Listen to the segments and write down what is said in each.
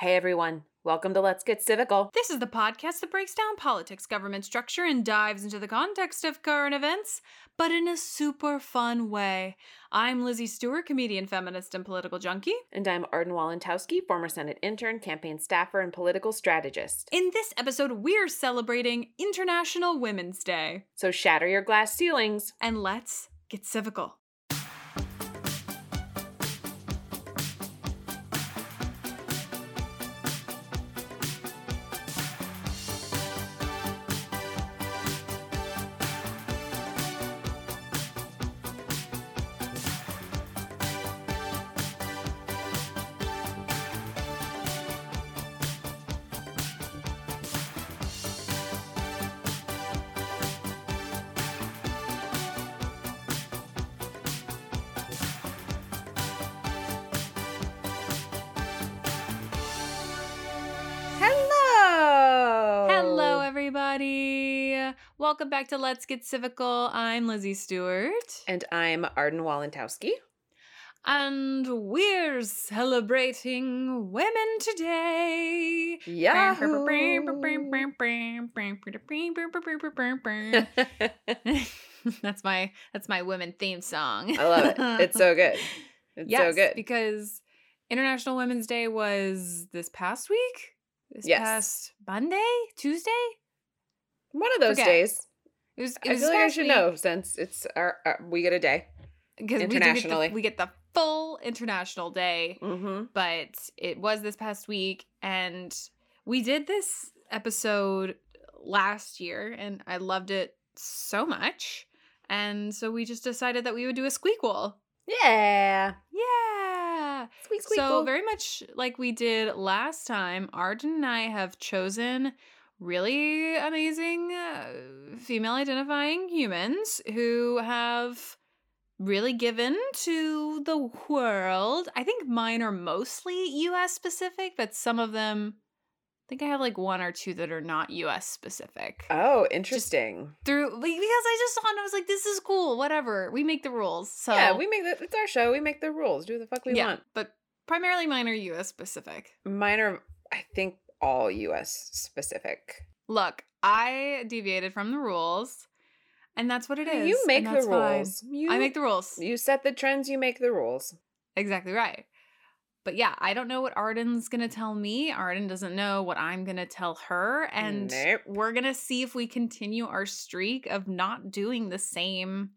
Hey everyone, welcome to Let's Get Civical. This is the podcast that breaks down politics, government structure, and dives into the context of current events, but in a super fun way. I'm Lizzie Stewart, comedian, feminist, and political junkie. And I'm Arden Walentowski, former Senate intern, campaign staffer, and political strategist. In this episode, we're celebrating International Women's Day. So shatter your glass ceilings. And let's get civical. Welcome back to Let's Get Civical. I'm Lizzie Stewart. And I'm Arden Walentowski. And we're celebrating women today. Yahoo! that's my that's my women theme song. I love it. It's so good. It's yes, so good. because International Women's Day was this past week. This Yes. past Monday, Tuesday. One of those Forget. days. It was. It I was feel like I should week. know since it's our, our we get a day. because Internationally. we, get the, we get the full international day Mm-hmm. but it was this past week and we did this episode last year and i loved it so much and so we just decided that we would do a squeakquel Yeah. yeah Squeak squeak. so very much like we did last time arden and i have chosen really amazing uh, female identifying humans who have really given to the world. I think mine are mostly US specific, but some of them I think I have like one or two that are not US specific. oh, interesting. Through because I just saw and I was like, this is cool, whatever. We make the rules. So yeah, we make the, it's our show. We make the rules. Do the fuck we yeah, want. But primarily mine are US specific. Mine are, I think, all U.S. specific. Look, I deviated from the rules, and that's what it is. You make the rules. You, I make the rules. You set the trends. You make the rules. Exactly right. But yeah, I don't know what Arden's gonna tell me. Arden doesn't know what I'm gonna tell her. And Nope. we're gonna see if we continue our streak of not doing the same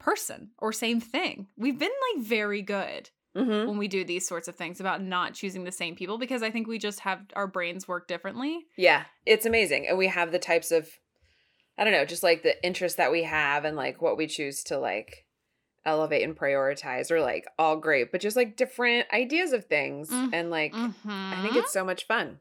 person or same thing. We've been like very good. Mm-hmm. when we do these sorts of things about not choosing the same people because I think we just have our brains work differently. Yeah, it's amazing. And we have the types of, I don't know, just like the interests that we have and like what we choose to like elevate and prioritize are like all great, but just like different ideas of things. Mm, And like, I think Mhm. it's so much fun.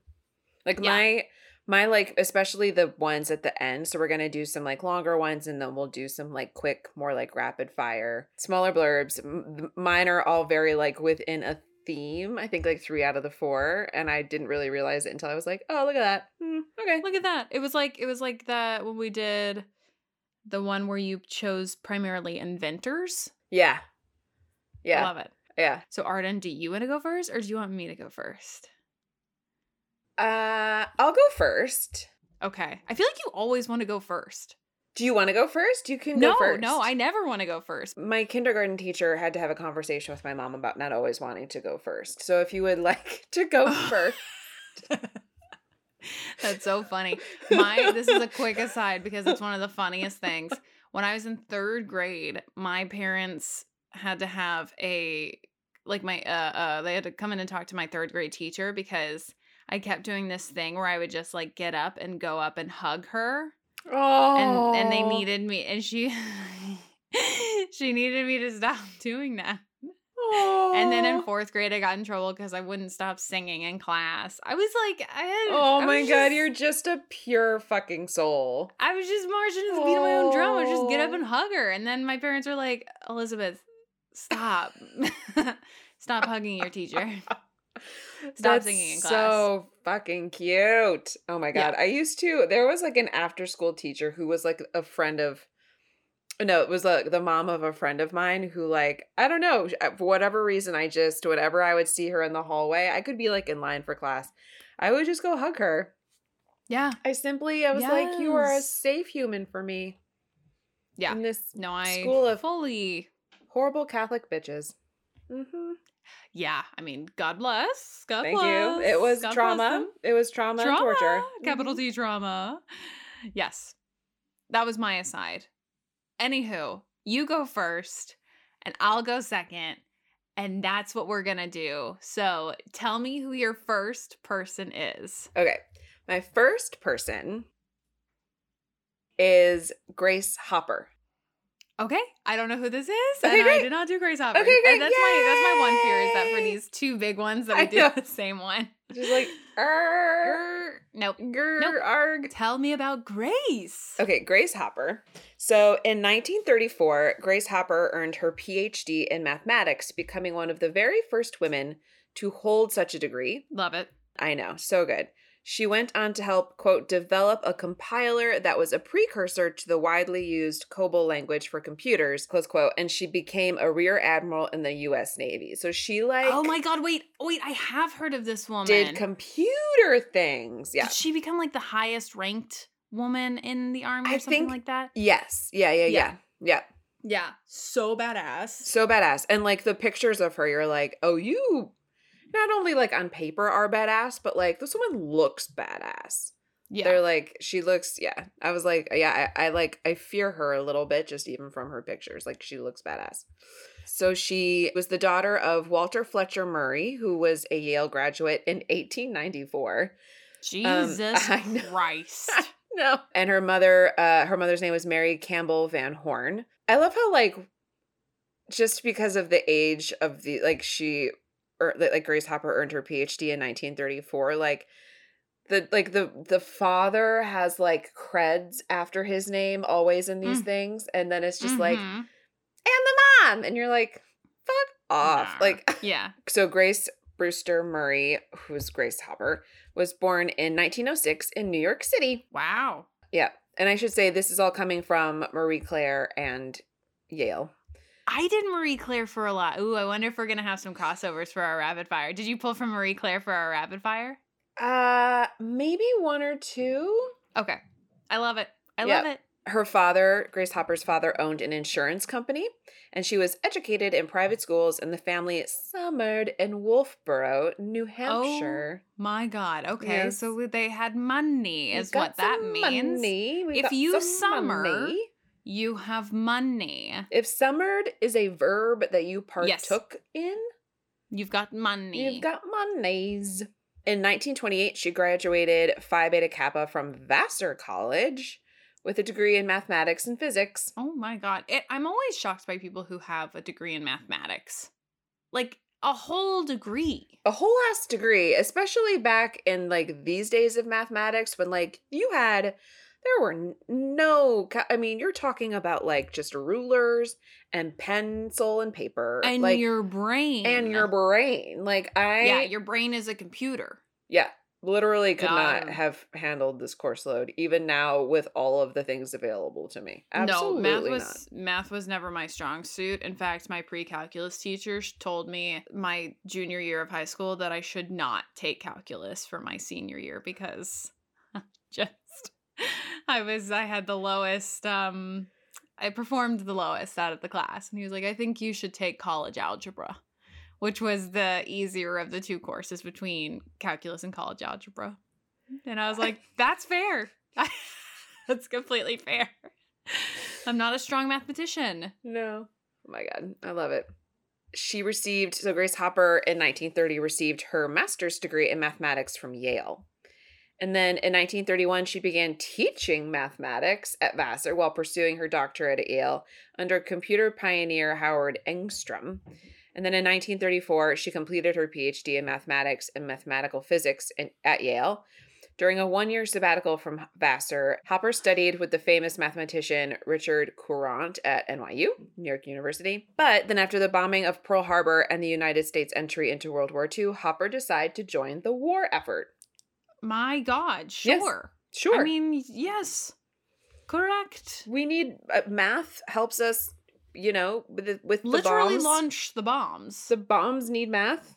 Like Yeah. my, my like, especially the ones at the end. So we're going to do some like longer ones and then we'll do some like quick, more like rapid fire, smaller blurbs. M- mine are all very like within a theme. I think like three out of the four. And I didn't really realize it until I was like, oh, look at that. Hmm, okay. Look at that. It was like it was like that when we did the one where you chose primarily inventors. Yeah. Yeah. Love it. Yeah. So Arden, do you want to go first or do you want me to go first? Uh I'll go first. Okay. I feel like you always want to go first. Do you want to go first? You can No, go first. no, I never want to go first. my kindergarten teacher had to have a conversation with my mom about not always wanting to go first. So if you would like to go first. That's so funny. My this is a quick aside because it's one of the funniest things. When I was in 3rd grade, my parents had to have a like my uh uh they had to come in and talk to my 3rd grade teacher because I kept doing this thing where I would just like get up and go up and hug her Oh. and and they oh. needed me and she she needed me to stop doing that. And then in fourth grade, I got in trouble because I wouldn't stop singing in class. I was like, I had, Oh I my god, just- you're just a pure fucking soul. I was just marching to the beat of my own drum. I would just get up Oh. and hug her. And then my parents were like, Elizabeth, stop. stop hugging your teacher. Stop That's singing in class. So fucking cute. Oh my Yeah. god. I used to there was like an after school teacher who was like a friend of no, it was like the mom of a friend of mine who like I don't know, uh, for whatever reason I just whenever I would see her in the hallway, I could be like in line for class. I would just go hug her. Yeah. I simply I was like you are a safe human for me Yeah. in this No, I School of- fully. horrible Catholic bitches. Mhm. Yeah. I mean, God bless. God Thank bless. you. It was God trauma. It was trauma, and torture. Capital mm-hmm. D T trauma. Yes. That was my aside. Anywho, you go first and I'll go second. And that's what we're going to do. So tell me who your first person is. Okay. My first person is Grace Hopper. Okay. I don't know who this is. Okay, and I great. did not do Grace Hopper. Okay, great. And that's my that's my one fear is that for these two big ones that I we do know. the same one. Just like, er. Nope. grr, Nope. arg. Tell me about Grace. Okay, Grace Hopper. So in 1934, Grace Hopper earned her PhD in mathematics, becoming one of the very first women to hold such a degree. Love it. I know, so good. She went on to help, quote, develop a compiler that was a precursor to the widely used COBOL language for computers, close quote, and she became a rear admiral in the US Navy. So she, like, oh my god, wait. Oh, wait, I have heard of this woman. did computer things. Yeah. Did she become like the highest ranked woman in the army or I something think- like that? Yes. Yeah, yeah, yeah. Yeah. Yeah. Yeah. So badass. So badass. And like the pictures of her, you're like, oh, you not only like on paper are badass, but like this woman looks badass. Yeah. They're like, she looks, yeah. I was like, yeah, I, I like, I fear her a little bit just even from her pictures. Like, she looks badass. So she was the daughter of Walter Fletcher Murray, who was a Yale graduate in 1894. Jesus I. Christ. No. And her mother, uh, her mother's name was Mary Campbell Van Horne. I love how like just because of the age of the like she or like Grace Hopper earned her PhD in 1934, like the like the the father has like creds after his name always in these Mm. things, and then it's just like Mhm. and the mom, and you're like fuck off, Nah. like yeah. so Grace Brewster Murray, who's Grace Hopper, was born in 1906 in New York City. Wow. Yeah. And I should say this is all coming from Marie Claire and Yale. I did Marie Claire for a lot. Ooh, I wonder if we're gonna have some crossovers for our rapid fire. Did you pull from Marie Claire for our rapid fire? Uh maybe one or two. Okay. I love it. I Yeah. love it. Her father, Grace Hopper's father, owned an insurance company, and she was educated in private schools, and the family summered in Wolfeboro, New Hampshire. Oh my God. Okay. Yes. So they had money, is what that means. money. If you summer, money. You have money. if summered is a verb that you Yes. partook in, You've got money. You've got monies. In 1928, she graduated Phi Beta Kappa from Vassar College with a degree in mathematics and physics. Oh my god. It, I'm always shocked by people who have a degree in mathematics. Like a whole degree. A whole ass degree, especially back in like these days of mathematics when like you had there were no I mean, you're talking about like just rulers and pencil and paper And like your brain. and your brain. Like I Yeah, your brain is a computer. Yeah, literally could not have handled this course load even now with all of the things available to me. Absolutely no, math not. was math was never my strong suit. In fact, my pre-calculus teacher told me my junior year of high school that I should not take calculus for my senior year because just I was I had the lowest um I performed the lowest out of the class and he was like I think you should take college algebra, which was the easier of the two courses between calculus and college algebra. And I was like that's fair. that's completely fair. I'm not a strong mathematician. No. Oh my god, I love it. She received so Grace Hopper in 1930 received her master's degree in mathematics from Yale. And then in 1931 she began teaching mathematics at Vassar while pursuing her doctorate at Yale under computer pioneer Howard Engstrom. And then in 1934 she completed her PhD in mathematics and mathematical physics in, at Yale. During a one year sabbatical from Vassar, Hopper studied with the famous mathematician Richard Courant at NYU, New York University. But then, after the bombing of Pearl Harbor and the United States' entry into World War II, Hopper decided to join the war effort. My God, Yes. sure. Sure. I mean, yes. Correct. we need uh, math helps us, you know, with the, with the Literally bombs. launch the bombs. The bombs need math.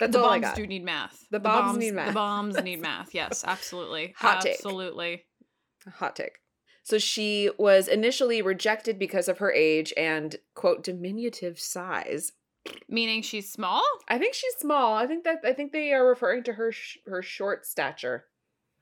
That's the bombs got. do need math. The bombs need math. The bombs need math. Yes, absolutely. Hot take. Absolutely. Hot take. So she was initially rejected because of her age and quote diminutive size. Meaning she's small? I think she's small. I think that I think they are referring to her sh- her short stature.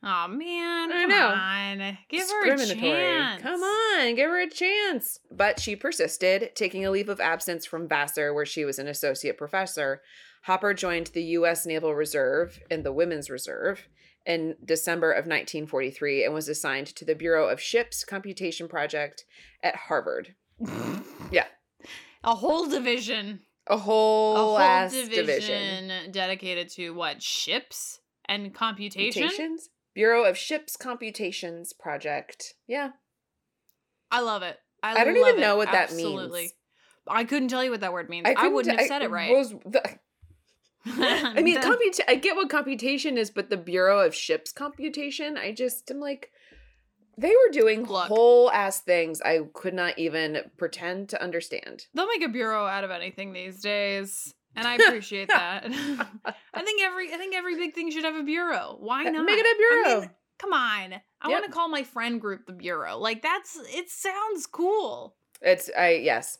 Oh man, I come know. on. Give her a chance. Come on, give her a chance. But she persisted, taking a leave of absence from Vassar, where she was an associate professor. Hopper joined the U.S. Naval Reserve and the Women's Reserve in December of 1943 and was assigned to the Bureau of Ships Computation Project at Harvard. Yeah. A whole division. A whole, A whole division, division. dedicated to what? Ships and computation? Computations? Bureau of Ships Computations Project. Yeah. I love it. I, I don't even it. know what that Absolutely. means. I couldn't tell you what that word means. I, couldn't- wouldn't have said it right. was the- I mean, computa- I get what computation is, but the Bureau of Ships computation, I just am like, they were doing Look. whole ass things I could not even pretend to understand. They'll make a bureau out of anything these days, and I appreciate that. I think every I think every big thing should have a bureau. Why not? Make it a bureau. mean, come on. I Yep. want to call my friend group the bureau. Like that's it sounds cool. It's I yes.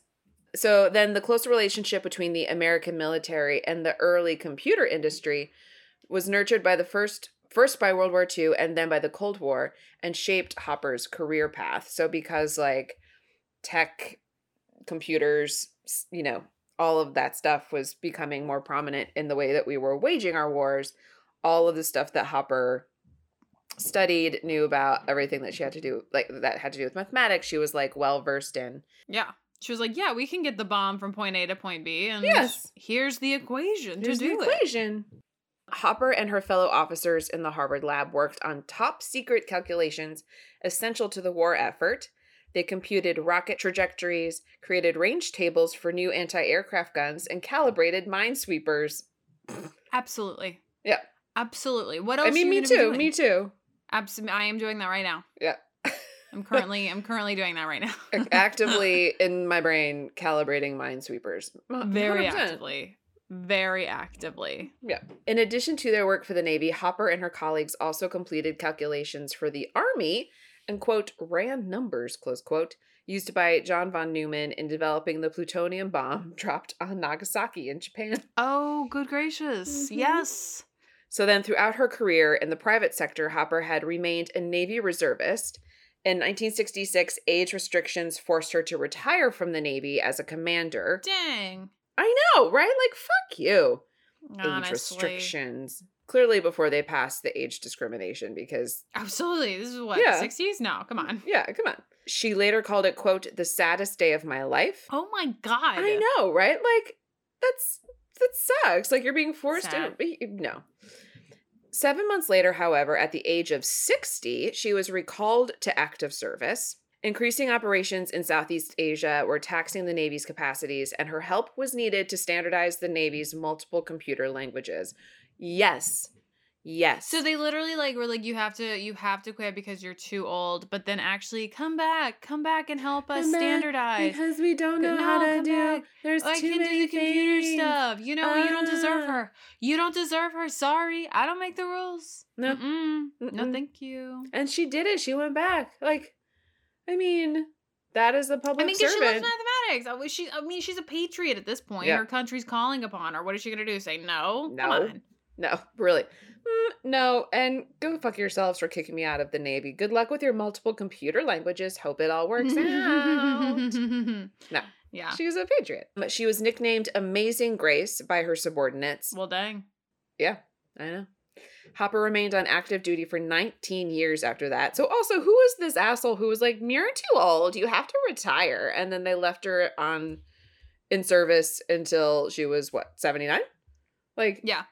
So then the close relationship between the American military and the early computer industry was nurtured by the first first by World War II and then by the Cold War and shaped Hopper's career path. So because like tech computers, you know, all of that stuff was becoming more prominent in the way that we were waging our wars, all of the stuff that Hopper studied, knew about everything that she had to do like that had to do with mathematics, she was like well versed in. Yeah. She was like, "Yeah, we can get the bomb from point A to point B, and Yes. here's the equation Here's to the do it." Hopper and her fellow officers in the Harvard lab worked on top secret calculations essential to the war effort. They computed rocket trajectories, created range tables for new anti aircraft guns, and calibrated minesweepers. Absolutely. Yeah. Absolutely. What else? I mean, me too. Me too. Absolutely. I am doing that right now. Yeah. I'm currently I'm currently doing that right now. Actively in my brain, calibrating minesweepers. very 100%. actively. Very actively. Yeah. In addition to their work for the Navy, Hopper and her colleagues also completed calculations for the Army and, quote, ran numbers, close quote, used by John von Neumann in developing the plutonium bomb dropped on Nagasaki in Japan. Oh, good gracious. Mhm. Yes. So then, throughout her career in the private sector, Hopper had remained a Navy reservist. In 1966, age restrictions forced her to retire from the Navy as a commander. Dang. I know, right? Like, fuck you. Age restrictions. Clearly, before they passed the age discrimination, because, Absolutely. This is what, Yeah. 60s? No, come mm, on. yeah, come on. She later called it, quote, the saddest day of my life. Oh my God. I know, right? Like, that's, that sucks. Like, you're being forced Sad. to, no. Seven months later, however, at the age of 60, she was recalled to active service. Increasing operations in Southeast Asia were taxing the Navy's capacities, and her help was needed to standardize the Navy's multiple computer languages. Yes. Yes. So they literally like were like you have to you have to quit because you're too old, but then actually come back, come back and help us Come standardize. because we don't know No, how to do. back. There's I too can do many the computer things. stuff. You know, you don't deserve Ah. her. You don't deserve her. Sorry, I don't make the rules. No. Mm-mm. no, Mm-mm. thank you. And she did it. She went back. Like, I mean, that is a public I mean, she loves mathematics. I wish she. I mean, she's a patriot at this point. Yeah. Her country's calling upon her. What is she gonna do? Say no? No. No, really. Mm, no, and go fuck yourselves for kicking me out of the Navy. Good luck with your multiple computer languages. Hope it all works out. No. Yeah. She was a patriot. But She was nicknamed Amazing Grace by her subordinates. Well, dang. Yeah, I know. Hopper remained on active duty for 19 years after that. So, also, who was this asshole who was like, You're too old. You have to retire. And then they left her on in service until she was what, 79? Like, Yeah.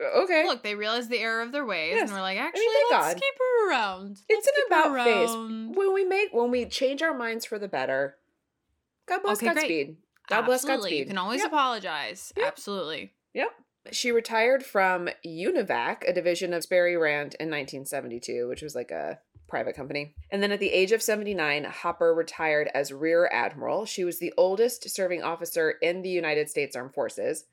okay. Look, they realized the error of their ways Yes. and we're like, actually, thank let's God. keep her around. It's Let's an about face. When we make when we change our minds for the better. God bless Okay. Godspeed. God bless Absolutely. Godspeed. You can always Yep. apologize. Yep. Absolutely. Yep. She retired from Univac, a division of Sperry Rand, in 1972, which was like a private company. And then at the age of 79, Hopper retired as Rear Admiral. She was the oldest serving officer in the United States Armed Forces.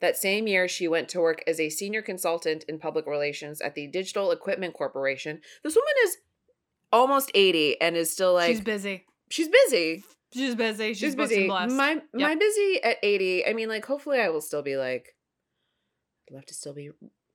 That same year, she went to work as a senior consultant in public relations at the Digital Equipment Corporation. This woman is almost 80 and is still like she's busy. she's busy. She's busy. She's, She's busy. My my busy at 80. I mean, like, hopefully I will still be like I'd love to still be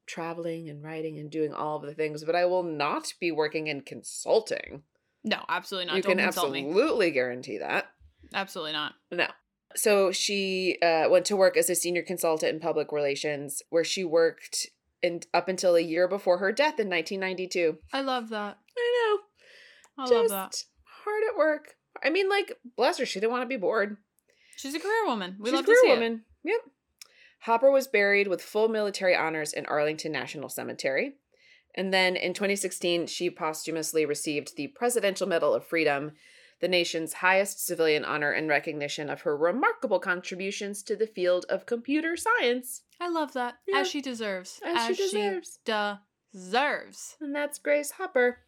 traveling and writing and doing all of the things, but I will not be working in consulting. no, absolutely not. you Don't can consult me. absolutely guarantee that. Absolutely not. No. So she uh, went to work as a senior consultant in public relations, where she worked in, up until a year before her death in 1992. I love that. I know. I know. love just that. hard at work. I mean, like, bless her. She didn't want to be bored. She's a career woman. We She's love a career see it. woman. Yep. Hopper was buried with full military honors in Arlington National Cemetery. And then in 2016, she posthumously received the Presidential Medal of Freedom, the nation's highest civilian honor in recognition of her remarkable contributions to the field of computer science. I love that. Yeah. As she deserves. As she deserves. deserves. And that's Grace Hopper.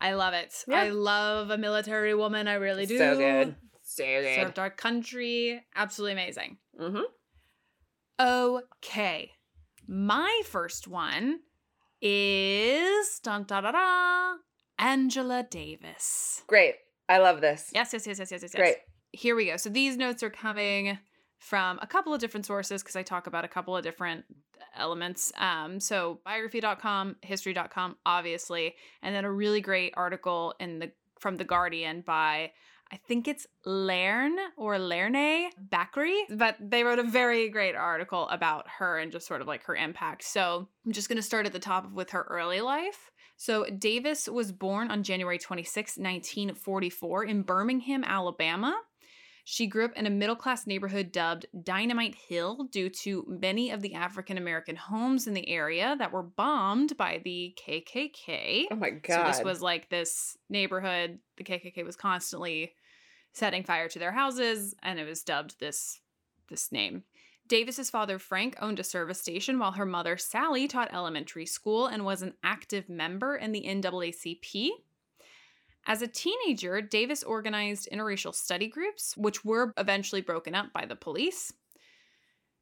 I love it. Yeah. I love a military woman. I really do. So good. So good. Served our country. Absolutely amazing. Mm-hmm. Okay. My first one is dun, da, da, da, Angela Davis. Great. I love this. Yes, yes, yes, yes, yes, yes. Great. Here we go. So these notes are coming from a couple of different sources because I talk about a couple of different elements. Um, so biography.com, history.com, obviously, and then a really great article in the from the Guardian by I think it's Lerne or Lerne Bakri, but they wrote a very great article about her and just sort of like her impact. So I'm just going to start at the top with her early life. So Davis was born on January 26, 1944, in Birmingham, Alabama. She grew up in a middle class neighborhood dubbed Dynamite Hill due to many of the African American homes in the area that were bombed by the KKK. Oh my God. So this was like this neighborhood. The KKK was constantly setting fire to their houses, and it was dubbed this this name. Davis's father Frank owned a service station, while her mother Sally taught elementary school and was an active member in the NAACP. As a teenager, Davis organized interracial study groups, which were eventually broken up by the police.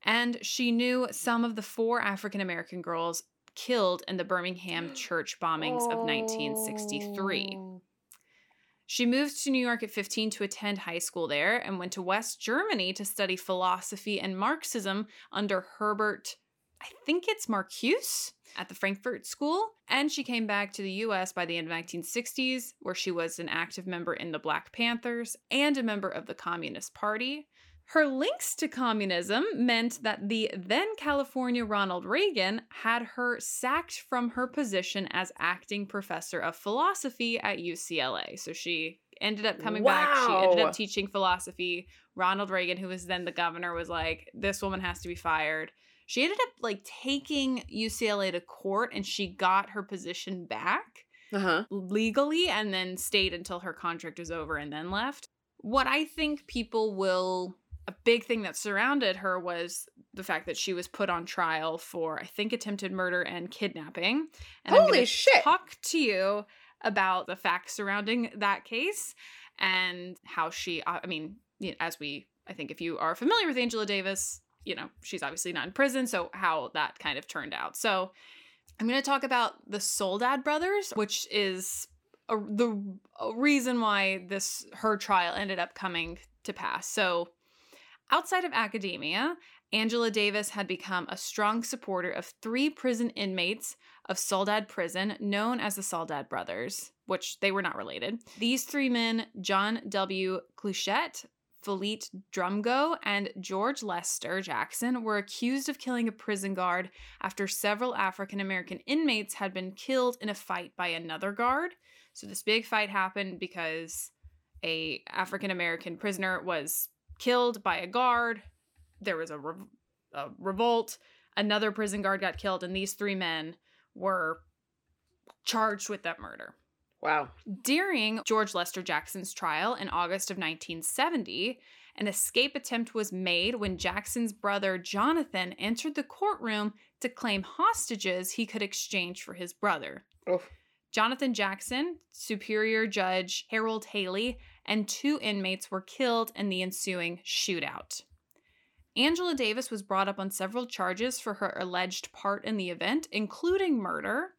And she knew some of the four African American girls killed in the Birmingham church bombings of 1963. Oh. She moved to New York at 15 to attend high school there and went to West Germany to study philosophy and Marxism under Herbert, I think it's Marcuse, at the Frankfurt School. And she came back to the US by the end of 1960s, where she was an active member in the Black Panthers and a member of the Communist Party. Her links to communism meant that the then California Ronald Reagan had her sacked from her position as acting professor of philosophy at UCLA. So she ended up coming back. She ended up teaching philosophy. Ronald Reagan, who was then the governor, was like, this woman has to be fired. She ended up like taking UCLA to court and she got her position back Uh-huh. legally and then stayed until her contract was over and then left. What I think people will a big thing that surrounded her was the fact that she was put on trial for I think attempted murder and kidnapping. And I'm Holy gonna shit. Talk to you about the facts surrounding that case and how she I mean, as we I think if you are familiar with Angela Davis, you know, she's obviously not in prison, so how that kind of turned out. So I'm going to talk about the Soledad brothers, which is a, the a reason why this her trial ended up coming to pass. So, outside of academia, Angela Davis had become a strong supporter of three prison inmates of Soledad Prison, known as the Soledad brothers, which they were not related. These three men, John W. Cluchette, Philippe Drumgo, and George Lester Jackson, were accused of killing a prison guard after several African American inmates had been killed in a fight by another guard. So this big fight happened because a African American prisoner was killed by a guard. There was a, rev- a revolt. Another prison guard got killed, and these three men were charged with that murder. Wow. During George Lester Jackson's trial in August of 1970, an escape attempt was made when Jackson's brother Jonathan entered the courtroom to claim hostages he could exchange for his brother. Jonathan Jackson, Superior Judge Harold Haley, and two inmates were killed in the ensuing shootout. Angela Davis was brought up on several charges for her alleged part in the event, including murder.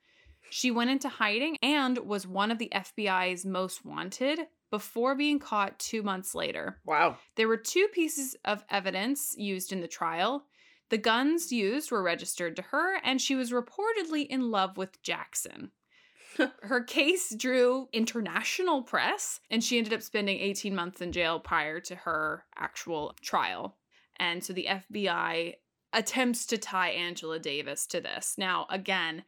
She went into hiding and was one of the FBI's most wanted before being caught two months later. Wow. There were two pieces of evidence used in the trial. The guns used were registered to her, and she was reportedly in love with Jackson. her case drew international press, and she ended up spending 18 months in jail prior to her actual trial. And so the FBI attempts to tie Angela Davis to this. Now, again,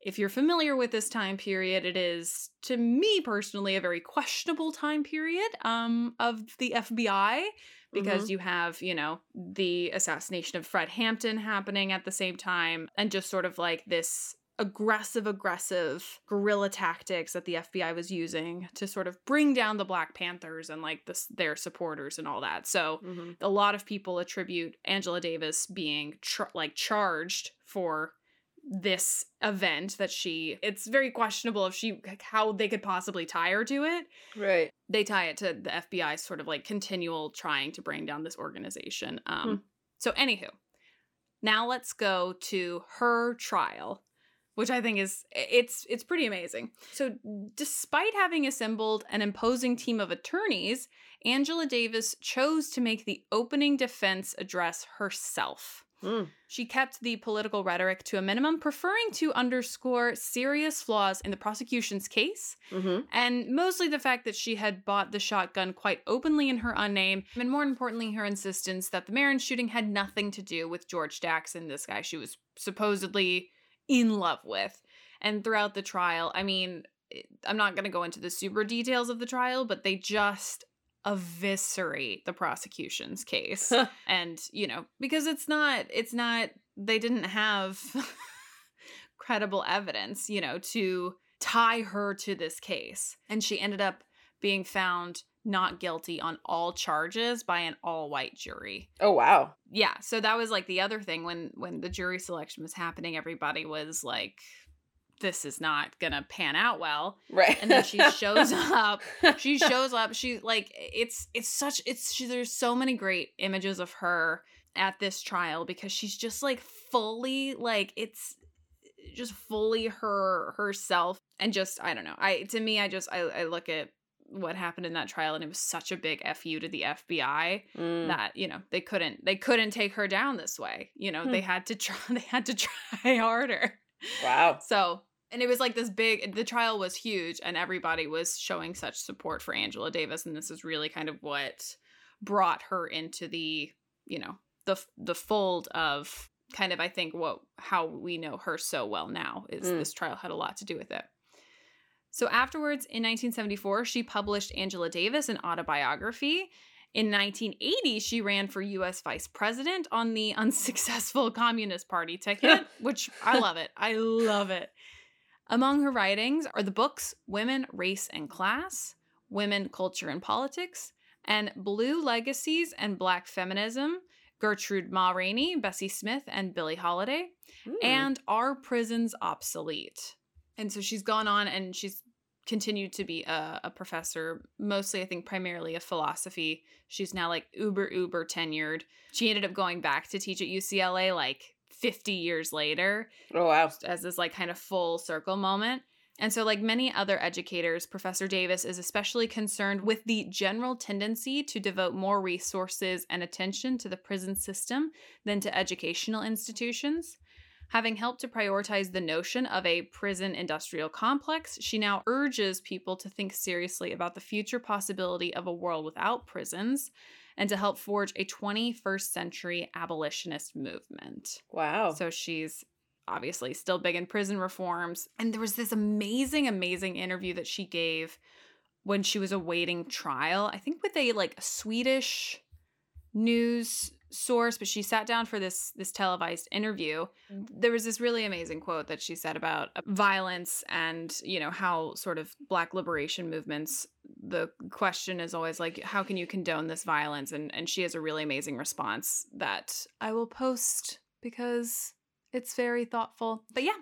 if you're familiar with this time period, it is, to me personally, a very questionable time period um, of the FBI because you have, you know, the assassination of Fred Hampton happening at the same time and just sort of like this aggressive, aggressive guerrilla tactics that the FBI was using to sort of bring down the Black Panthers and like this, their supporters and all that. So Mhm. a lot of people attribute Angela Davis being char- like charged for this event that she it's very questionable if she how they could possibly tie her to it Right. they tie it to the FBI's sort of like continual trying to bring down this organization. Um, So, anywho, now let's go to her trial, which I think is it's it's pretty amazing. So, despite having assembled an imposing team of attorneys, Angela Davis chose to make the opening defense address herself. Mm. She kept the political rhetoric to a minimum, preferring to underscore serious flaws in the prosecution's case Mm-hmm. and mostly the fact that she had bought the shotgun quite openly in her own name, and more importantly, her insistence that the Marin shooting had nothing to do with George Jackson, this guy she was supposedly in love with. And throughout the trial, I mean, I'm not going to go into the super details of the trial, but they just eviscerate the prosecution's case. and, you know, because it's not, it's not, they didn't have credible evidence, you know, to tie her to this case. And she ended up being found not guilty on all charges by an all-white jury. Oh wow. Yeah, so that was like the other thing when when the jury selection was happening, everybody was like this is not to pan out well. Right. And then she shows up she shows up she like it's it's such it's she, there's so many great images of her at this trial because she's just like fully like it's just fully her herself and just i don't know i to me i just i, I look at what happened in that trial and it was such a big fu to the fbi Mm. that you know they couldn't they couldn't take her down this way you know Hmm. they had to try they had to try harder Wow. so, and it was like this big, the trial was huge, and everybody was showing such support for Angela Davis. And this is really kind of what brought her into the, you know, the the fold of kind of I think what how we know her so well now is Mm. this trial had a lot to do with it. So afterwards in 1974 she published Angela Davis an autobiography. In 1980 she ran for US vice president on the unsuccessful Communist Party ticket, which I love it. I love it. Among her writings are the books Women, Race and Class, Women, Culture and Politics, and Blue Legacies and Black Feminism, Gertrude Ma Rainey, Bessie Smith, and Billie Holiday, Hmm. and Are Prisons Obsolete? And so she's gone on and she's continued to be a, a professor, mostly, I think, primarily of philosophy. She's now like uber, uber tenured. She ended up going back to teach at UCLA like 50 years later oh wow. as this like kind of full circle moment. And so, like many other educators, Professor Davis is especially concerned with the general tendency to devote more resources and attention to the prison system than to educational institutions. Having helped to prioritize the notion of a prison industrial complex, she now urges people to think seriously about the future possibility of a world without prisons and to help forge a 21st century abolitionist movement. Wow. So she's obviously still big in prison reforms. And there was this amazing, amazing interview that she gave when she was awaiting trial. I think with a like Swedish news source, but she sat down for this this televised interview. There was this really amazing quote that she said about uh, violence and, you know, how sort of black liberation movements the question is always like how can you condone this violence and and she has a really amazing response that I will post because it's very thoughtful. But yeah,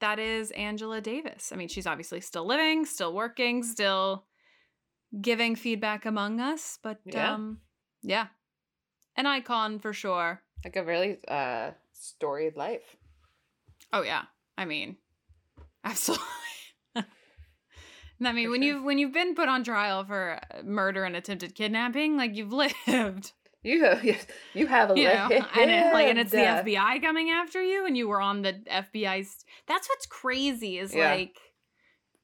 that is Angela Davis. I mean, she's obviously still living, still working, still giving feedback among us, but Yeah. um yeah. An icon for sure. like a really uh storied life. Oh yeah. I mean, absolutely. I mean, For when sure. you've when you've been put on trial for uh, murder and attempted kidnapping, like you've lived. You have you have a you know, and it, like, and it's the FBI coming after you, and you were on the FBI's. That's what's crazy is Yeah. like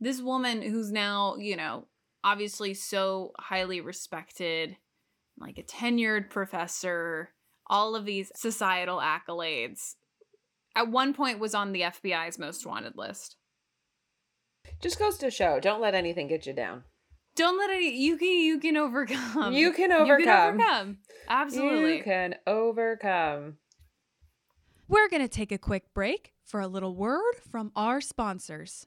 this woman who's now, you know, obviously so highly respected, like a tenured professor, all of these societal accolades. At one point, was on the FBI's most wanted list. Just goes to show, don't let anything get you down. Don't let it. You can. You can overcome. You can You can overcome. Absolutely. You can overcome. We're going to take a quick break for a little word from our sponsors.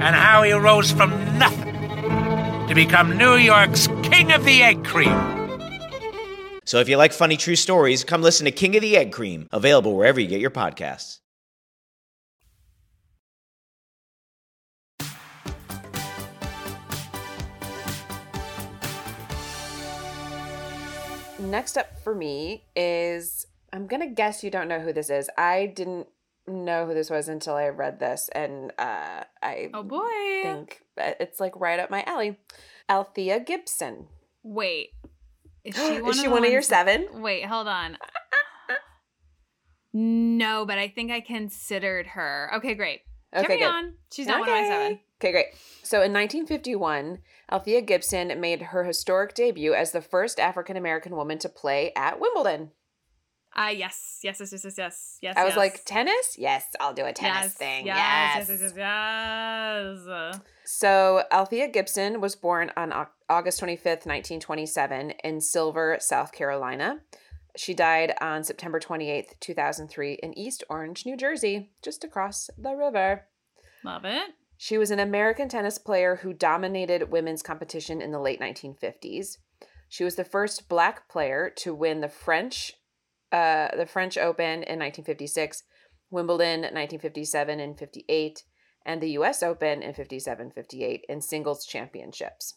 and how he rose from nothing to become New York's King of the Egg Cream. So if you like funny true stories, come listen to King of the Egg Cream, available wherever you get your podcasts. Next up for me is I'm going to guess you don't know who this is. I didn't know who this was until I read this, and uh, I Oh boy. think it's like right up my alley. Althea Gibson. Wait. Is she one, Is of, she one of your seven? Wait, hold on. no, but I think I considered her. Okay, great. Okay, Carry good. on. She's not one of my seven. Okay, great. So in 1951, Althea Gibson made her historic debut as the first African American woman to play at Wimbledon. Ah, yes. Yes, yes, yes, yes, yes. Yes. I was yes. like, tennis? Yes, I'll do a tennis yes, thing. Yes, Yes. yes, yes, yes, yes. So Althea Gibson was born on August 25th, 1927, in Silver, South Carolina. She died on September 28th, 2003, in East Orange, New Jersey, just across the river. Love it. She was an American tennis player who dominated women's competition in the late 1950s. She was the first black player to win the French uh, the French Open in 1956, Wimbledon 1957 and 58, and the US Open in 57 58 in singles championships.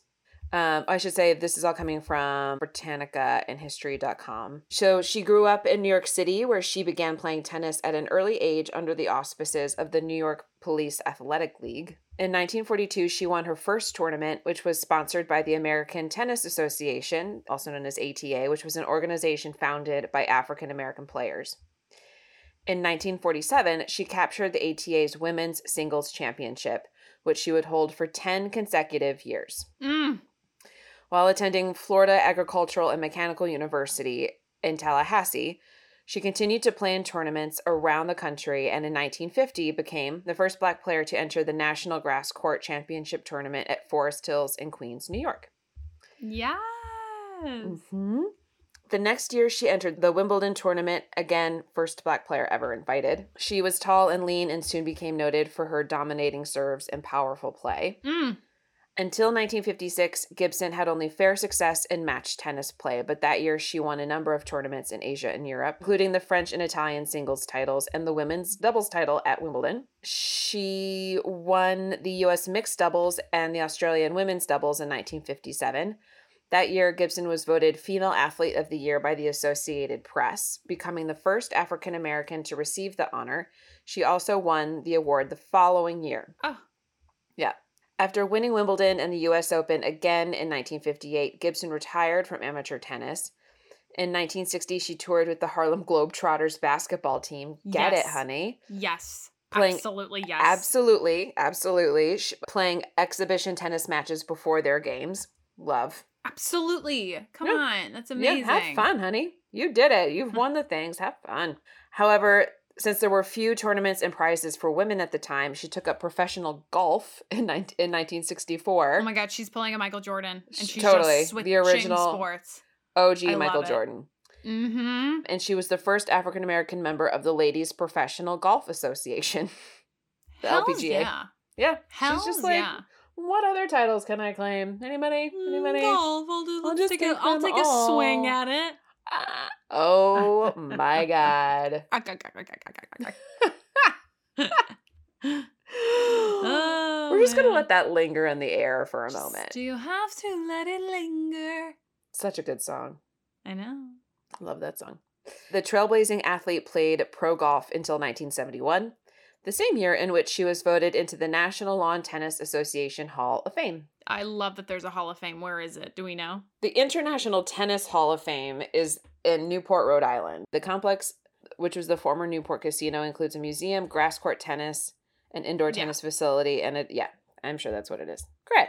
Um, I should say this is all coming from Britannica and History.com. So she grew up in New York City, where she began playing tennis at an early age under the auspices of the New York Police Athletic League. In 1942, she won her first tournament, which was sponsored by the American Tennis Association, also known as ATA, which was an organization founded by African American players. In 1947, she captured the ATA's Women's Singles Championship, which she would hold for 10 consecutive years. Mm. While attending Florida Agricultural and Mechanical University in Tallahassee, she continued to play in tournaments around the country and in 1950 became the first black player to enter the National Grass Court Championship tournament at Forest Hills in Queens, New York. Yes. Mm-hmm. The next year, she entered the Wimbledon tournament, again, first black player ever invited. She was tall and lean and soon became noted for her dominating serves and powerful play. Mm. Until 1956, Gibson had only fair success in match tennis play, but that year she won a number of tournaments in Asia and Europe, including the French and Italian singles titles and the women's doubles title at Wimbledon. She won the US mixed doubles and the Australian women's doubles in 1957. That year, Gibson was voted Female Athlete of the Year by the Associated Press, becoming the first African American to receive the honor. She also won the award the following year. Oh. Yeah. After winning Wimbledon and the US Open again in 1958, Gibson retired from amateur tennis. In 1960, she toured with the Harlem Globetrotters basketball team. Get Yes. it, honey. Yes. Playing- Absolutely yes. Absolutely, absolutely. Playing exhibition tennis matches before their games. Love. Absolutely. Come Yeah. on. That's amazing. Yeah, have fun, honey. You did it. You've won the things. Have fun. However, since there were few tournaments and prizes for women at the time, she took up professional golf in, 19- in 1964. Oh my god, she's pulling a Michael Jordan and she's Totally. The original- sports. OG I Michael. Jordan. Mm-hmm. And she was the first African American member of the Ladies Professional Golf Association. The Hells LPGA. Yeah. Yeah. Hells She's just like, yeah. what other titles can I claim? Anybody? Anybody? Golf. I'll, do, I'll just take a, I'll take a swing at it. Oh my God. Oh, We're just going to oh, let that linger in the air for a moment. Do you have to let it linger? Such a good song. I know. I love that song. The trailblazing athlete played pro golf until 1971, the same year in which she was voted into the National Lawn Tennis Association Hall of Fame. I love that there's a Hall of Fame. Where is it? Do we know? The International Tennis Hall of Fame is in Newport, Rhode Island. The complex, which was the former Newport Casino, includes a museum, grass court tennis, an indoor Yeah. tennis facility, and it, yeah, I'm sure that's what it is. Great.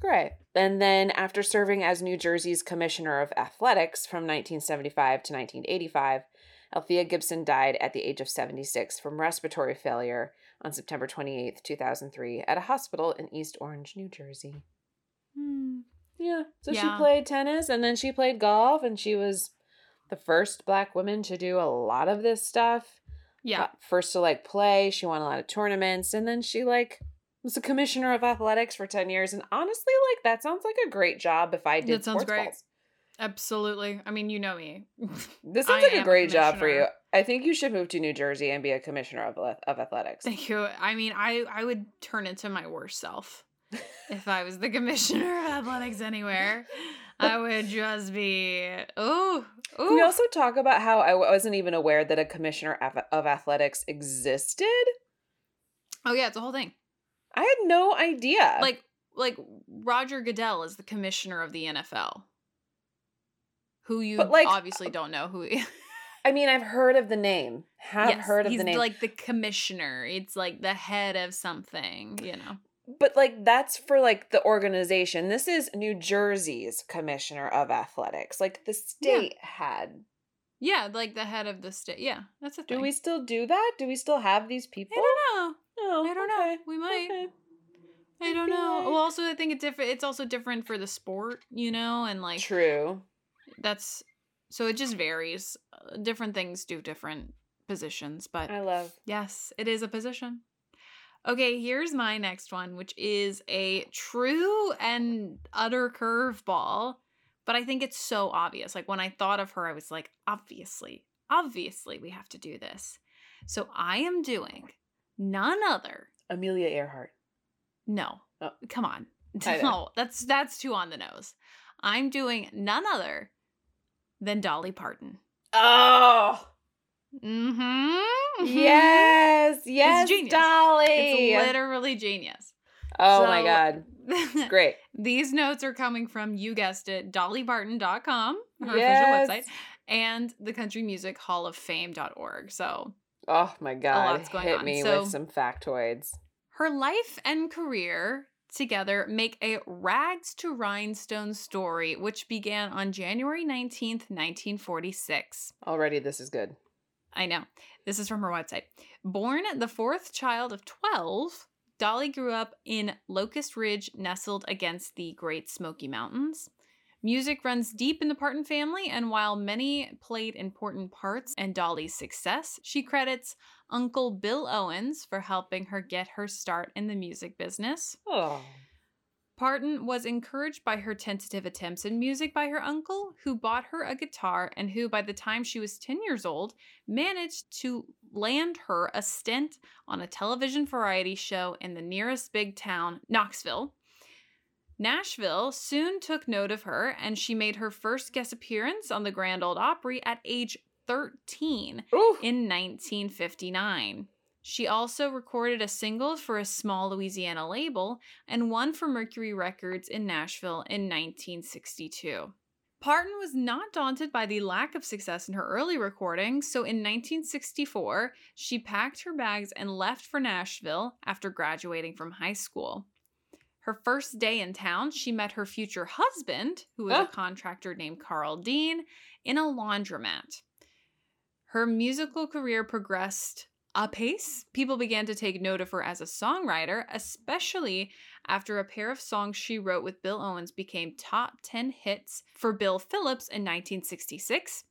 Great. And then after serving as New Jersey's Commissioner of Athletics from 1975 to 1985, Althea Gibson died at the age of 76 from respiratory failure on September 28th, 2003, at a hospital in East Orange, New Jersey. Hmm. Yeah. So she played tennis and then she played golf and she was the first black woman to do a lot of this stuff. Yeah. Uh, First to like play, she won a lot of tournaments and then she like was a commissioner of athletics for 10 years and honestly like that sounds like a great job if I did That sounds sports great. balls. Absolutely. I mean, you know me. This sounds I like a am a great job for you. I think you should move to New Jersey and be a commissioner of of athletics. Thank you. I mean, I I would turn into my worst self if I was the commissioner of athletics anywhere. I would just be oh. Can we also talk about how I wasn't even aware that a commissioner of, of athletics existed? Oh yeah, it's a whole thing. I had no idea. Like like Roger Goodell is the commissioner of the NFL. Who you But, like, obviously don't know who I mean, I've heard of the name. Have Yes, heard of the name. like the commissioner. It's like the head of something, you know. but like that's for like the organization. This is New Jersey's commissioner of athletics. Like the state had. Yeah, like the head of the state. Yeah, that's a thing. Do we still do that? Do we still have these people? I don't know. Oh, I don't know. We might. okay. I don't know. Well, also I think it's different. It's also different for the sport, you know, and like True. That's so it just varies. Uh, different things do different positions, but I love. yes, it is a position. Okay, here's my next one, which is a true and utter curveball, but I think it's so obvious. Like when I thought of her, I was like, obviously, obviously, we have to do this. So I am doing none other. Amelia Earhart. No, Oh. come on, no, that's that's too on the nose. I'm doing none other than Dolly Parton. Oh. Mm-hmm. Yes. Yes. genius. Dolly. It's literally genius. oh my god. Great. These notes are coming from, you guessed it, dollyparton.com, her Yes. official website, and the Country Music Hall of Fame.org. So Oh my god. lot's going Hit on. me So- with some factoids. her life and career together make a rags to rhinestones story, which began on January 19th, 1946. Already this is good. I know. This is from her website. Born the fourth child of 12, Dolly grew up in Locust Ridge, nestled against the Great Smoky Mountains. Music runs deep in the Parton family, and while many played important parts in Dolly's success, she credits Uncle Bill Owens for helping her get her start in the music business. Oh. Parton was encouraged by her tentative attempts in music by her uncle, who bought her a guitar and who, by the time she was 10 years old, managed to land her a stint on a television variety show in the nearest big town, Knoxville. Nashville soon took note of her, and she made her first guest appearance on the Grand Ole Opry at age 13 Ooh. in 1959. She also recorded a single for a small Louisiana label and one for Mercury Records in Nashville in 1962. Parton was not daunted by the lack of success in her early recordings, so in 1964, she packed her bags and left for Nashville after graduating from high school. Her first day in town, she met her future husband, who was Oh. a ah. contractor named Carl Dean, in a laundromat. Her musical career progressed apace. People began to take note of her as a songwriter, especially after a pair of songs she wrote with Bill Owens became top 10 hits for Bill Phillips in 1966.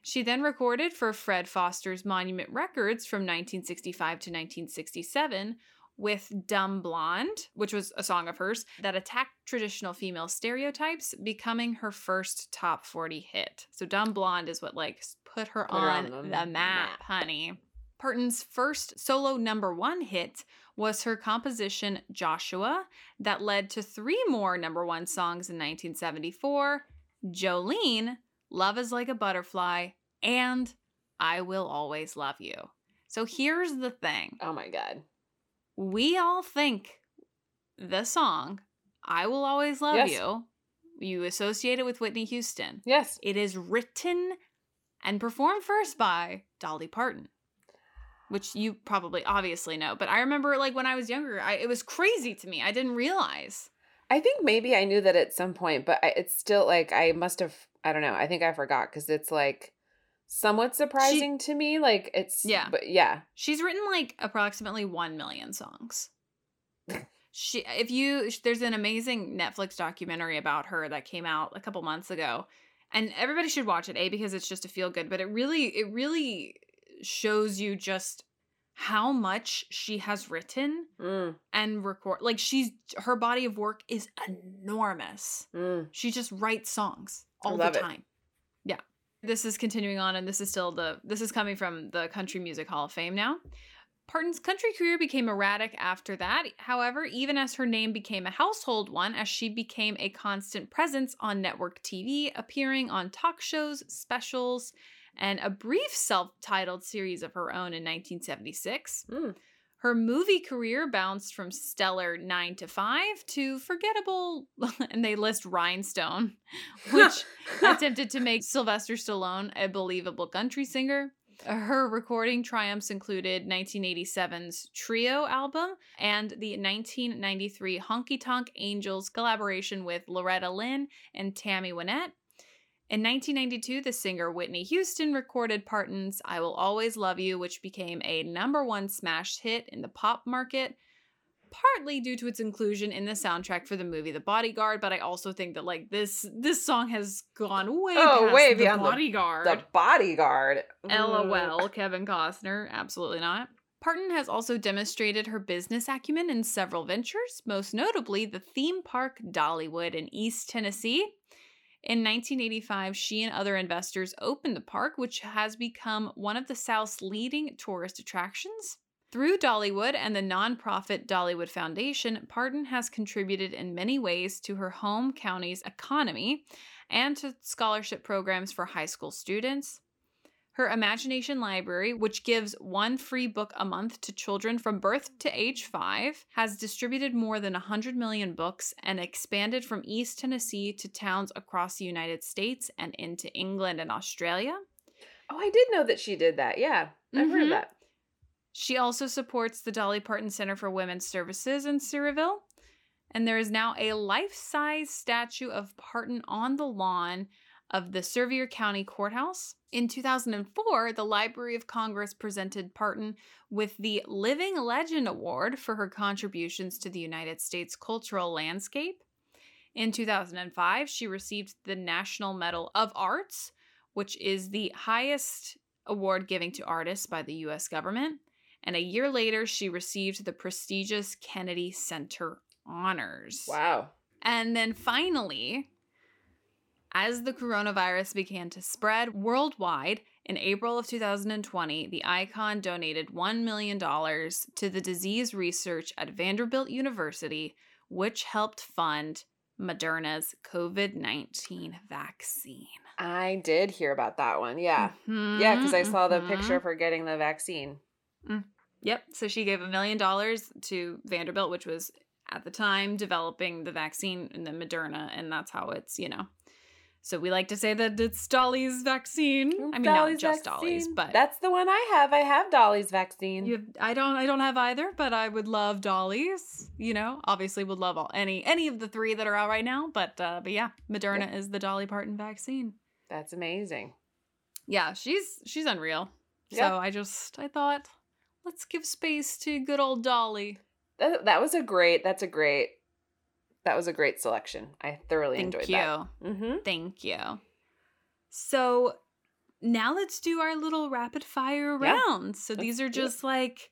She then recorded for Fred Foster's Monument Records from 1965 to 1967 with Dumb Blonde, which was a song of hers that attacked traditional female stereotypes, becoming her first top 40 hit. So Dumb Blonde is what like put her, Put her on, on the the map. map, honey. Parton's first solo number one hit was her composition Joshua, that led to three more number one songs in 1974 Jolene, Love is Like a Butterfly, and I Will Always Love You. So here's the thing Oh my god. We all think the song I Will Always Love Yes. You, you associate it with Whitney Houston. Yes. It is written and performed first by Dolly Parton, which you probably obviously know. But I remember, like, when I was younger, I, it was crazy to me. I didn't realize. I think maybe I knew that at some point, but I, it's still like I must have. I don't know. I think I forgot because it's like somewhat surprising to me. Like it's Yeah. but yeah. She's written like approximately 1 million songs. She if you there's an amazing Netflix documentary about her that came out a couple months ago. And everybody should watch it, A because it's just a feel good, but it really it really shows you just how much she has written Mm, and record like she's her body of work is enormous. mm. She just writes songs all the time it. This is continuing on, and this is still the this is coming from the Country Music Hall of Fame now. Parton's country career became erratic after that, however, even as her name became a household one, as she became a constant presence on network TV, appearing on talk shows, specials, and a brief self titled series of her own in 1976. Mm. Her movie career bounced from stellar 9 to 5 to forgettable, and they list Rhinestone, which attempted to make Sylvester Stallone a believable country singer. Her recording triumphs included 1987's Trio album and the 1993 Honky Tonk Angels collaboration with Loretta Lynn and Tammy Wynette. In 1992, the singer Whitney Houston recorded Parton's I Will Always Love You, which became a number one smash hit in the pop market, partly due to its inclusion in the soundtrack for the movie The Bodyguard, but I also think that like this this song has gone way Oh, way The beyond the- Bodyguard. The bodyguard. LOL, Kevin Costner. Absolutely not. Parton has also demonstrated her business acumen in several ventures, most notably the theme park Dollywood in East Tennessee. In 1985, she and other investors opened the park, which has become one of the South's leading tourist attractions. Through Dollywood and the nonprofit Dollywood Foundation, Parton has contributed in many ways to her home county's economy and to scholarship programs for high school students. Her Imagination Library, which gives one free book a month to children from birth to age five, has distributed more than 100 million books and expanded from East Tennessee to towns across the United States and into England and Australia. Oh, I did know that she did that. Yeah, I've heard of Mhm. that. She also supports the Dolly Parton Center for Women's Services in Cedarville. And there is now a life size statue of Parton on the lawn of the Sevier County Courthouse. In 2004, the Library of Congress presented Parton with the Living Legend Award for her contributions to the United States cultural landscape. In 2005, she received the National Medal of Arts, which is the highest award giving to artists by the US government. And a year later, she received the prestigious Kennedy Center honors. Wow. And then finally, as the coronavirus began to spread worldwide, in April of 2020, the icon donated $1 million to the disease research at Vanderbilt University, which helped fund Moderna's COVID 19 vaccine. I did hear about that one. Yeah. Mm-hmm, yeah, because I saw the mm-hmm. picture of her getting the vaccine. Mm, yep. So she gave a million dollars to Vanderbilt, which was at the time developing the vaccine and the Moderna, and that's how it's, you know. So we like to say that it's Dolly's vaccine. I mean, not just Dolly's, but that's the one I have. I have Dolly's vaccine. you have, I don't I don't have either, but I would love Dolly's. You know, obviously would love all any any of the three that are out right now. But uh, but yeah, Moderna is the Dolly Parton vaccine. That's amazing. Yeah, she's she's unreal. Yeah. So I just I thought let's give space to good old Dolly. That, that was a great. That's a great. That was a great selection. I thoroughly Thank enjoyed you. that. Mm-hmm. Thank you. So now let's do our little rapid fire Yeah, round. So let's these are just like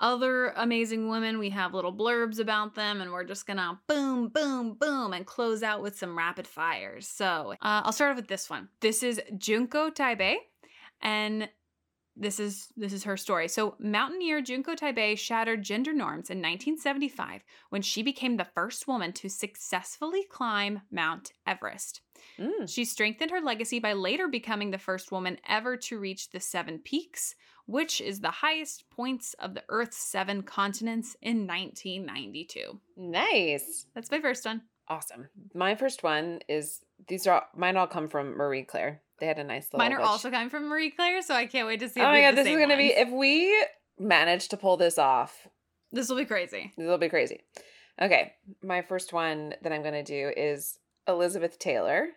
other amazing women. We have little blurbs about them, and we're just gonna boom, boom, boom, and close out with some rapid fires. So uh, I'll start off with this one. This is Junko Tabei, and this is this is her story. So mountaineer Junko Tabei shattered gender norms in 1975 when she became the first woman to successfully climb Mount Everest. Mm. She strengthened her legacy by later becoming the first woman ever to reach the seven peaks, which is the highest points of the Earth's seven continents in 1992. Nice. That's my first one. Awesome. My first one is these are mine. All come from Marie Claire. They had a nice little. Mine are bitch- also coming from Marie Claire, so I can't wait to see. Oh my god, this is gonna be if we manage to pull this off. This will be crazy. This will be crazy. Okay, my first one that I'm gonna do is Elizabeth Taylor.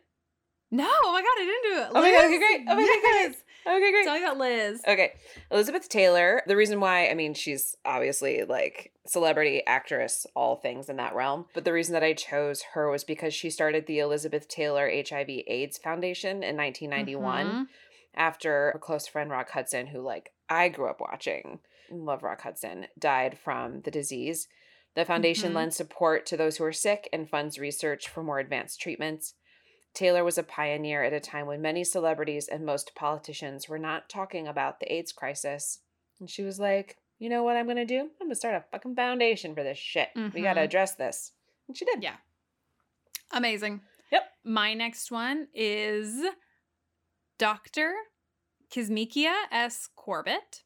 No, oh my god, I didn't do it. Oh my god, okay, great. Oh my god, yes. great. Okay, great. Tell me about Liz. Okay, Elizabeth Taylor. The reason why, I mean, she's obviously like celebrity, actress, all things in that realm. But the reason that I chose her was because she started the Elizabeth Taylor HIV/AIDS Foundation in 1991 Mhm. after her close friend Rock Hudson, who like I grew up watching, love Rock Hudson, died from the disease. The foundation Mhm. lends support to those who are sick and funds research for more advanced treatments. Taylor was a pioneer at a time when many celebrities and most politicians were not talking about the AIDS crisis. And she was like, you know what I'm gonna do? I'm gonna start a fucking foundation for this shit. We gotta Mhm. address this. And she did. Yeah. Amazing. Yep. My next one is Dr. Kizzmekia S. Corbett.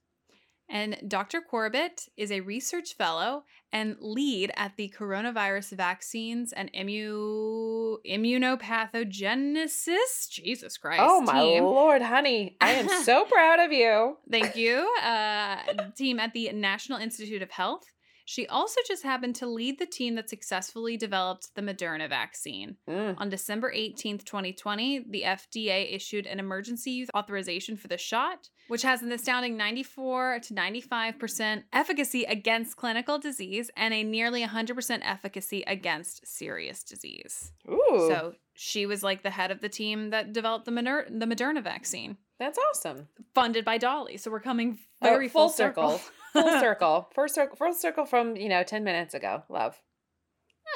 And Dr. Corbett is a research fellow and lead at the Coronavirus Vaccines and Immu- Immunopathogenesis. Jesus Christ. Oh my team. lord, honey. I am so proud of you. Thank you. Uh, team at the National Institute of Health. She also just happened to lead the team that successfully developed the Moderna vaccine. Mm. On December 18th, 2020, the FDA issued an emergency use authorization for the shot, which has an astounding 94 to 95% efficacy against clinical disease and a nearly 100% efficacy against serious disease. Ooh. So she was like the head of the team that developed the, Moder- the Moderna vaccine, That's awesome. funded by Dolly. So we're coming Oh, very full, circle. full circle. First circle. Full circle from, you know, 10 minutes ago. Love.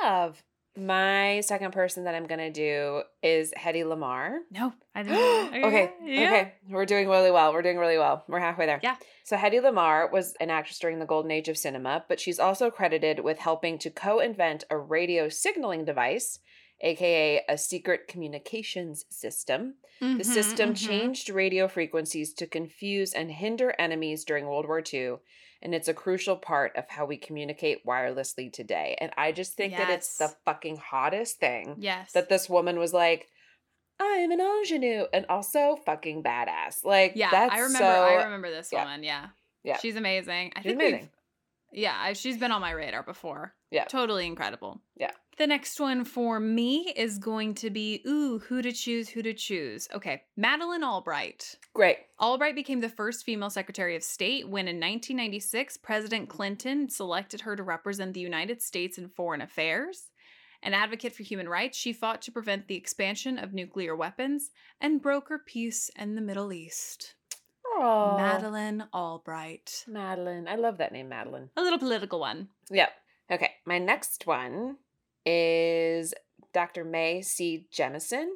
Love. My second person that I'm gonna do is Hedy Lamarr. No, I didn't. okay. Yeah. Okay. We're doing really well. We're doing really well. We're halfway there. Yeah. So Hedy Lamarr was an actress during the golden age of cinema, but she's also credited with helping to co-invent a radio signaling device, aka a secret communications system. The Mhm, system mhm. changed radio frequencies to confuse and hinder enemies during World War II, and it's a crucial part of how we communicate wirelessly today. And I just think that it's the fucking hottest thing Yes. that this woman was like, I'm an ingenue and also fucking badass. Like, yeah, that's I remember. so, I remember this yeah. woman. Yeah. Yeah. She's amazing. I She's think amazing. Yeah, I- she's been on my radar before. Yeah. Totally incredible. Yeah. The next one for me is going to be ooh, who to choose, who to choose. Okay, Madeleine Albright. Great. Albright became the first female Secretary of State when in 1996 President Clinton selected her to represent the United States in foreign affairs. An advocate for human rights, she fought to prevent the expansion of nuclear weapons and broker peace in the Middle East. Oh, Madeleine Albright. Madeline. I love that name, Madeline. A little political one. Yep. Okay. My next one is Dr. Mae C. Jemison.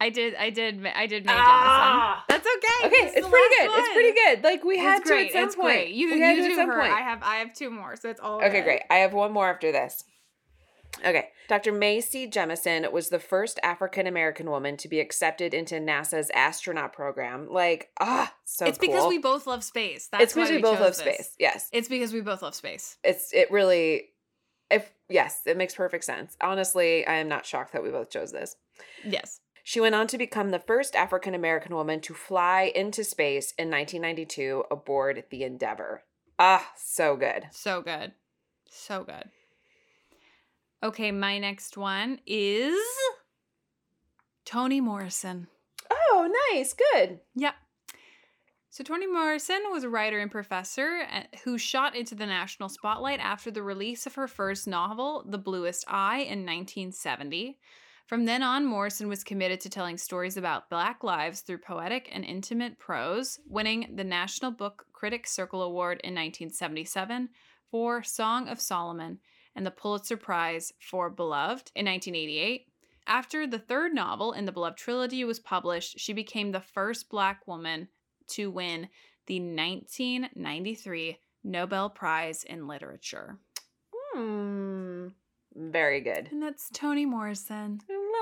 I did, I did, I did make Ah! Jemison. That's okay. Okay, It's pretty good. last It's pretty good. Like we had it's to great. at some it's point. great. You, we had you to do her. point. I have, I have two more, so it's all Okay, good. great. I have one more after this. Okay. Dr. Mae C. Jemison was the first African American woman to be accepted into NASA's astronaut program. Like, ah, so it's because we both love space. That's It's because why we both love this. space. Yes. It's because we both love space. It's it really if yes, it makes perfect sense. Honestly, I am not shocked that we both chose this. Yes. She went on to become the first African American woman to fly into space in 1992 aboard the Endeavour. Ah, so good. So good. So good. Okay, my next one is Toni Morrison. Oh, nice. Good. Yep. So Toni Morrison was a writer and professor uh, who shot into the national spotlight after the release of her first novel, The Bluest Eye, in 1970. From then on, Morrison was committed to telling stories about Black lives through poetic and intimate prose, winning the National Book Critics Circle Award in 1977 for Song of Solomon and the Pulitzer Prize for Beloved in 1988. After the third novel in the Beloved trilogy was published, she became the first Black woman to win the 1993 Nobel Prize in Literature. Hmm. Very good. And that's Toni Morrison.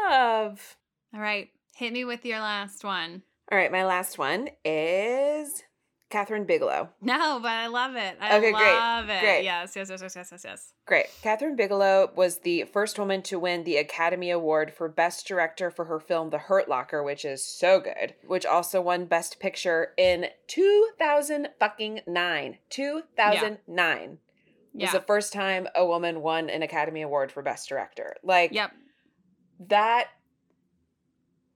Love. All right, hit me with your last one. All right, my last one is Kathryn Bigelow. No, but I love it. I Okay, great, it. great. Yes, yes, yes, yes, yes, yes, yes. Great. Kathryn Bigelow was the first woman to win the Academy Award for Best Director for her film The Hurt Locker, which is so good, which also won Best Picture in 2000 fucking 9. 2009 was Yeah. the first time a woman won an Academy Award for Best Director. Like Yep. that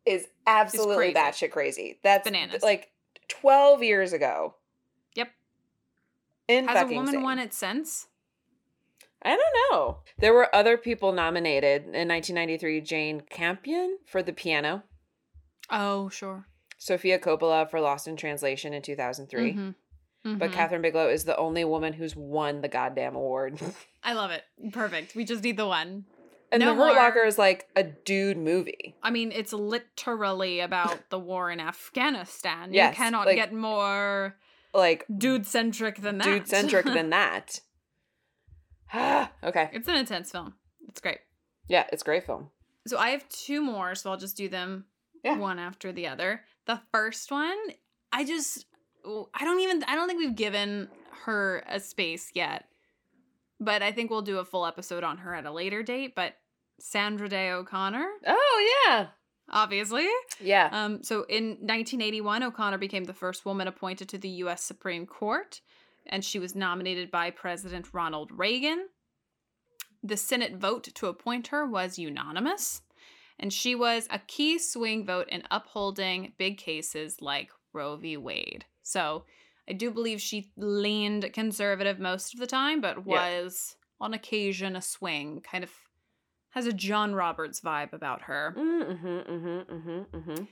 is absolutely batshit crazy. That's Bananas. like 12 years ago. Yep. In Has a woman won it since? I don't know. There were other people nominated in 1993 Jane Campion for the piano, Oh, sure. Sofia Coppola for Lost in Translation in 2003. Mhm. But Mhm. Kathryn Bigelow is the only woman who's won the goddamn award. I love it. Perfect. We just need the one. And No The Hurt more. Locker is like a dude movie. I mean, it's literally about the war in Afghanistan. Yes, you cannot like- get more like dude centric than that. dude centric than that. okay. It's an intense film. It's great. Yeah, it's a great film. So I have two more, so I'll just do them one after the other. The first one, I just I don't even I don't think we've given her a space yet. But I think we'll do a full episode on her at a later date, but Sandra Day O'Connor. Oh yeah. Obviously. Yeah. Um so in 1981 O'Connor became the first woman appointed to the US Supreme Court and she was nominated by President Ronald Reagan. The Senate vote to appoint her was unanimous, and she was a key swing vote in upholding big cases like Roe v. Wade. So I do believe she leaned conservative most of the time, but was on occasion a swing, kind of has a John Roberts vibe about her. Mm-hmm, mm-hmm, mm-hmm, mm-hmm.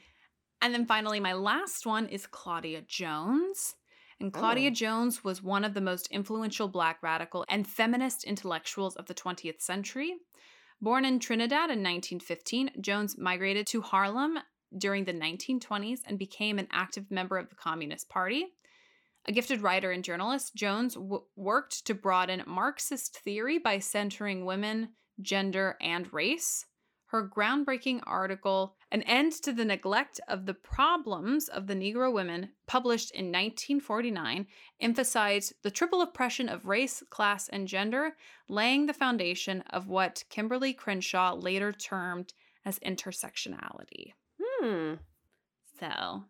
And then finally, my last one is Claudia Jones. And Claudia Oh. Jones was one of the most influential black radical and feminist intellectuals of the 20th century. Born in Trinidad in 1915, Jones migrated to Harlem during the 1920s and became an active member of the Communist Party. A gifted writer and journalist, Jones w- worked to broaden Marxist theory by centering women, gender, and race. Her groundbreaking article, An End to the Neglect of the Problems of the Negro Women, published in 1949, emphasized the triple oppression of race, class, and gender, laying the foundation of what Kimberlé Crenshaw later termed as intersectionality. Hmm. So,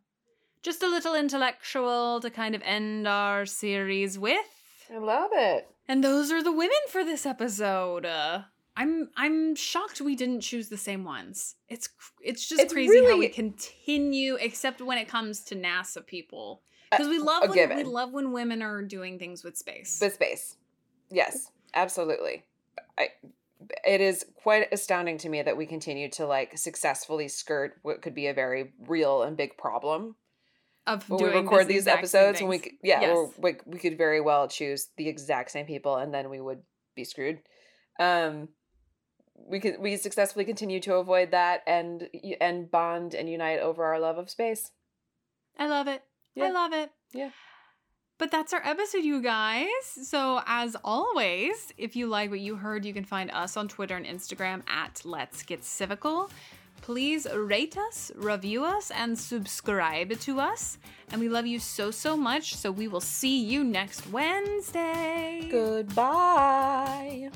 just a little intellectual to kind of end our series with. I love it. And those are the women for this episode. Uh, I'm I'm shocked we didn't choose the same ones. It's it's just It's crazy how we continue, except when it comes to NASA people, because we love when, we love when women are doing things with space. With space. Yes, absolutely. I, it is quite astounding to me that we continue to like successfully skirt what could be a very real and big problem of when doing we record these episodes. and we, yeah, Yes. we, we could very well choose the exact same people, and then we would be screwed. Um, we could we successfully continue to avoid that and and bond and unite over our love of space. I love it. I love it. Yeah. But that's our episode, you guys. So, as always, if you like what you heard, you can find us on Twitter and Instagram at Let's Get Civical. Please rate us, review us, and subscribe to us. And we love you so, so much. So, we will see you next Wednesday. Goodbye.